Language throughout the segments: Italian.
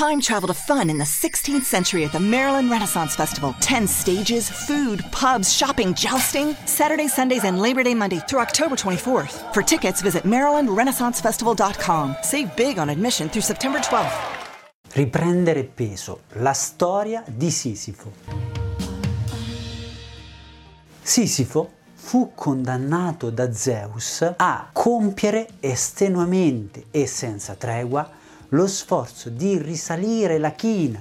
Time travel to fun in the 16th century at the Maryland Renaissance Festival. 10 stages, food, pubs, shopping, jousting. Saturdays, Sundays, and Labor Day Monday through October 24th. For tickets, visit MarylandRenaissanceFestival.com. Save big on admission through September 12th. Riprendere peso, la storia di Sisifo. Sisifo fu condannato da Zeus a compiere estenuamente e senza tregua lo sforzo di risalire la china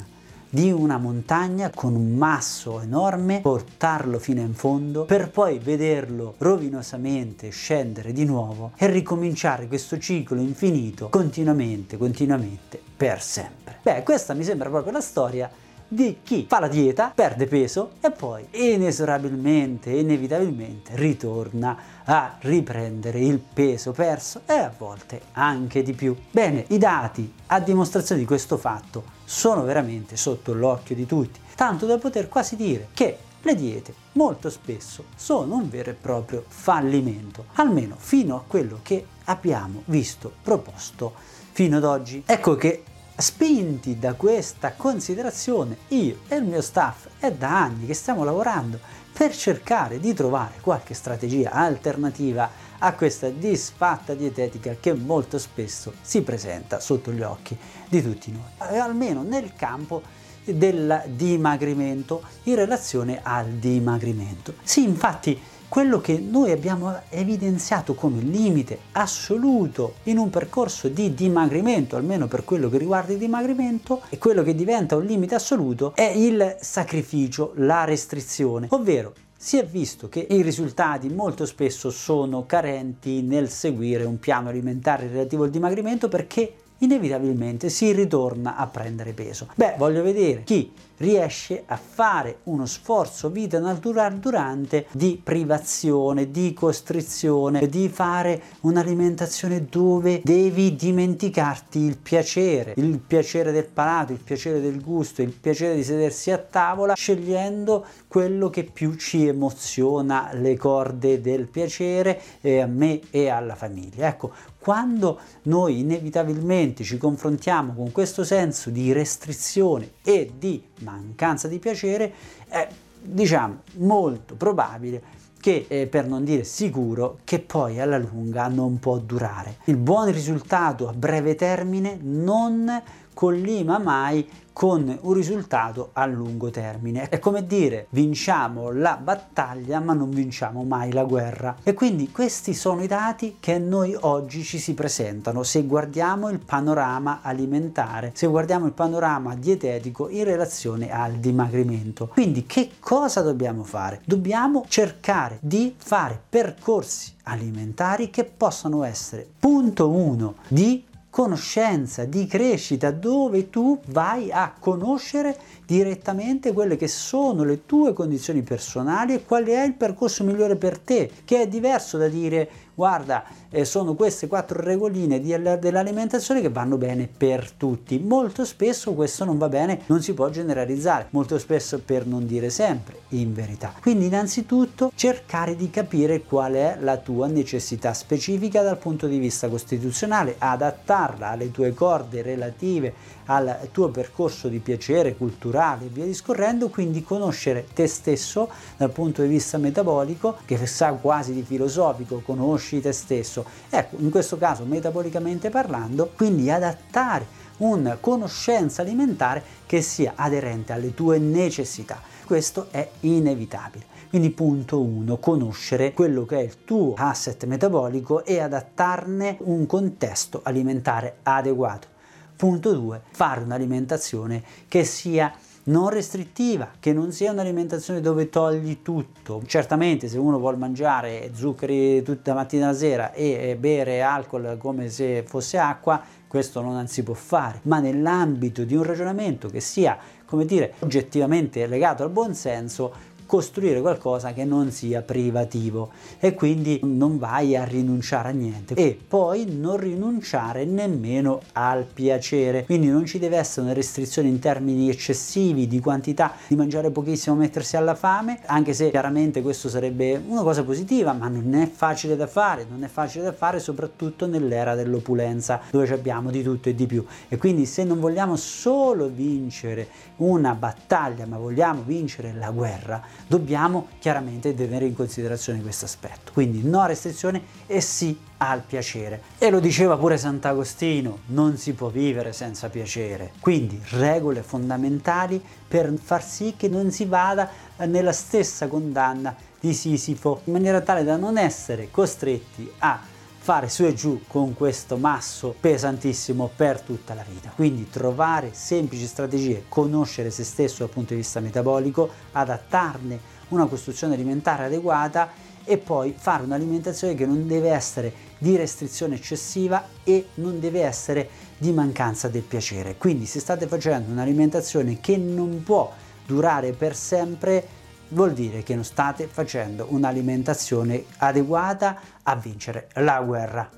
di una montagna con un masso enorme, portarlo fino in fondo per poi vederlo rovinosamente scendere di nuovo e ricominciare questo ciclo infinito continuamente, continuamente, per sempre. Beh, questa mi sembra proprio la storia di chi fa la dieta, perde peso e poi inesorabilmente, inevitabilmente ritorna a riprendere il peso perso e a volte anche di più. Bene, i dati a dimostrazione di questo fatto sono veramente sotto l'occhio di tutti, tanto da poter quasi dire che le diete molto spesso sono un vero e proprio fallimento, almeno fino a quello che abbiamo visto proposto fino ad oggi. Ecco che Spinti da questa considerazione, io e il mio staff è da anni che stiamo lavorando per cercare di trovare qualche strategia alternativa a questa disfatta dietetica che molto spesso si presenta sotto gli occhi di tutti noi, almeno nel campo del dimagrimento in relazione al dimagrimento. Sì, infatti quello che noi abbiamo evidenziato come limite assoluto in un percorso di dimagrimento, almeno per quello che riguarda il dimagrimento, e quello che diventa un limite assoluto è il sacrificio, la restrizione, ovvero si è visto che i risultati molto spesso sono carenti nel seguire un piano alimentare relativo al dimagrimento perché inevitabilmente si ritorna a prendere peso. Beh, voglio vedere chi riesce a fare uno sforzo vita naturale durante di privazione, di costrizione, di fare un'alimentazione dove devi dimenticarti il piacere, il piacere del palato, il piacere del gusto, il piacere di sedersi a tavola, scegliendo quello che più ci emoziona le corde del piacere eh, a me e alla famiglia. Ecco, quando noi inevitabilmente ci confrontiamo con questo senso di restrizione e di mancanza di piacere, è diciamo molto probabile che eh, per non dire sicuro che poi alla lunga non può durare. Il buon risultato a breve termine non collima mai con un risultato a lungo termine. È come dire vinciamo la battaglia ma non vinciamo mai la guerra. E quindi questi sono i dati che a noi oggi ci si presentano se guardiamo il panorama alimentare, se guardiamo il panorama dietetico in relazione al dimagrimento. Quindi che cosa dobbiamo fare? Dobbiamo cercare di fare percorsi alimentari che possano essere punto 1 di conoscenza, di crescita, dove tu vai a conoscere direttamente quelle che sono le tue condizioni personali e qual è il percorso migliore per te, che è diverso da dire guarda, eh, sono queste quattro regoline di, dell'alimentazione che vanno bene per tutti. Molto spesso questo non va bene, non si può generalizzare, molto spesso per non dire sempre, in verità. Quindi innanzitutto cercare di capire qual è la tua necessità specifica dal punto di vista costituzionale, adattarla alle tue corde relative al tuo percorso di piacere culturale e via discorrendo, quindi conoscere te stesso dal punto di vista metabolico, che sa quasi di filosofico, conosci te stesso. Ecco, in questo caso metabolicamente parlando, quindi adattare una conoscenza alimentare che sia aderente alle tue necessità. Questo è inevitabile. Quindi punto 1, conoscere quello che è il tuo asset metabolico e adattarne un contesto alimentare adeguato. Punto 2, fare un'alimentazione che sia non restrittiva, che non sia un'alimentazione dove togli tutto. Certamente se uno vuole mangiare zuccheri tutta mattina alla sera e bere alcol come se fosse acqua, questo non si può fare, ma nell'ambito di un ragionamento che sia, come dire, oggettivamente legato al buon senso, costruire qualcosa che non sia privativo. E quindi non vai a rinunciare a niente. E poi non rinunciare nemmeno al piacere. Quindi non ci deve essere una restrizione in termini eccessivi di quantità di mangiare pochissimo mettersi alla fame anche se chiaramente questo sarebbe una cosa positiva ma non è facile da fare non è facile da fare soprattutto nell'era dell'opulenza dove abbiamo di tutto e di più. E quindi se non vogliamo solo vincere una battaglia ma vogliamo vincere la guerra dobbiamo chiaramente tenere in considerazione questo aspetto. Quindi no restrizione e sì al piacere. E lo diceva pure Sant'Agostino, non si può vivere senza piacere. Quindi regole fondamentali per far sì che non si vada nella stessa condanna di Sisifo, in maniera tale da non essere costretti a fare su e giù con questo masso pesantissimo per tutta la vita. Quindi trovare semplici strategie, conoscere se stesso dal punto di vista metabolico, adattarne una costruzione alimentare adeguata e poi fare un'alimentazione che non deve essere di restrizione eccessiva e non deve essere di mancanza del piacere. Quindi se state facendo un'alimentazione che non può durare per sempre, vuol dire che non state facendo un'alimentazione adeguata a vincere la guerra.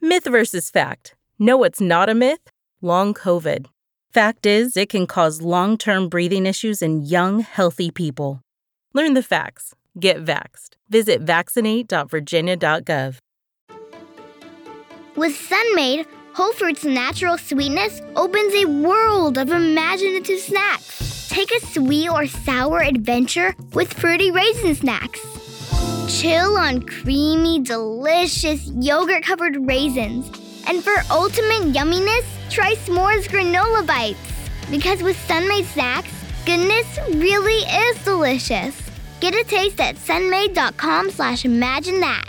Myth versus fact. Know what's not a myth? Long COVID. Fact is, it can cause long term breathing issues in young, healthy people. Learn the facts. Get vaxed. Visit vaccinate.virginia.gov. With Sunmade, Whole Fruit's natural sweetness opens a world of imaginative snacks. Take a sweet or sour adventure with fruity raisin snacks. Chill on creamy, delicious yogurt covered raisins. And for ultimate yumminess, try s'mores granola bites. Because with Sunmade snacks, goodness really is delicious. Get a taste at sunmade.com slash imagine that.